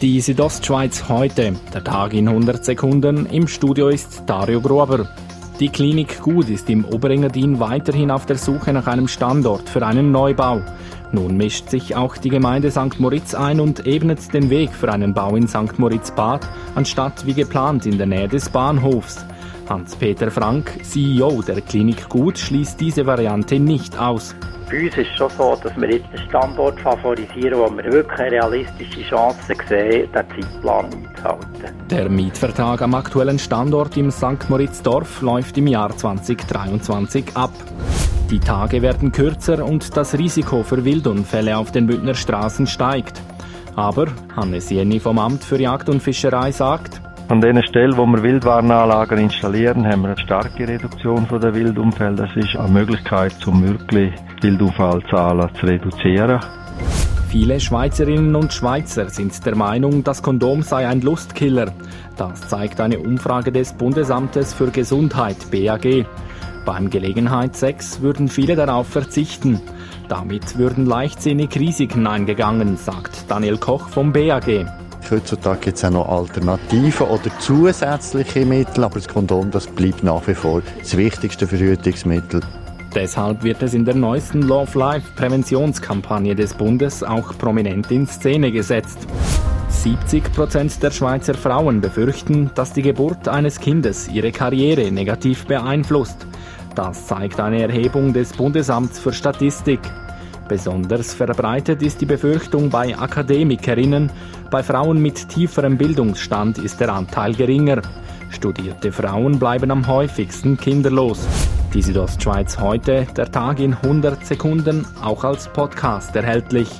Die Südostschweiz heute, der Tag in 100 Sekunden. Im Studio ist Dario Gruber. Die Klinik Gut ist im Oberengadin weiterhin auf der Suche nach einem Standort für einen Neubau. Nun mischt sich auch die Gemeinde St. Moritz ein und ebnet den Weg für einen Bau in St. Moritz-Bad, anstatt wie geplant in der Nähe des Bahnhofs. Hans-Peter Frank, CEO der Klinik Gut, schließt diese Variante nicht aus. Bei uns ist es schon so, dass wir jetzt den Standort favorisieren, wo wir wirklich eine realistische Chance sehen, den Zeitplan einzuhalten. Der Mietvertrag am aktuellen Standort im St. Moritz-Dorf läuft im Jahr 2023 ab. Die Tage werden kürzer und das Risiko für Wildunfälle auf den Bündner Straßen steigt. Aber Hannes Jenny vom Amt für Jagd und Fischerei sagt, an den Stellen, wo wir Wildwarnanlagen installieren, haben wir eine starke Reduktion der Wildunfälle. Das ist eine Möglichkeit, um wirklich Wildunfallzahlen zu reduzieren. Viele Schweizerinnen und Schweizer sind der Meinung, das Kondom sei ein Lustkiller. Das zeigt eine Umfrage des Bundesamtes für Gesundheit BAG. Beim Gelegenheitssex würden viele darauf verzichten. Damit würden leichtsinnig Risiken eingegangen, sagt Daniel Koch vom BAG. Heutzutage gibt es auch noch Alternativen oder zusätzliche Mittel, aber das Kondom das bleibt nach wie vor das wichtigste Verhütungsmittel. Deshalb wird es in der neuesten Love Life Präventionskampagne des Bundes auch prominent in Szene gesetzt. 70 Prozent der Schweizer Frauen befürchten, dass die Geburt eines Kindes ihre Karriere negativ beeinflusst. Das zeigt eine Erhebung des Bundesamts für Statistik. Besonders verbreitet ist die Befürchtung bei Akademikerinnen, bei Frauen mit tieferem Bildungsstand ist der Anteil geringer. Studierte Frauen bleiben am häufigsten kinderlos. Die Südostschweiz heute, der Tag in 100 Sekunden, auch als Podcast erhältlich.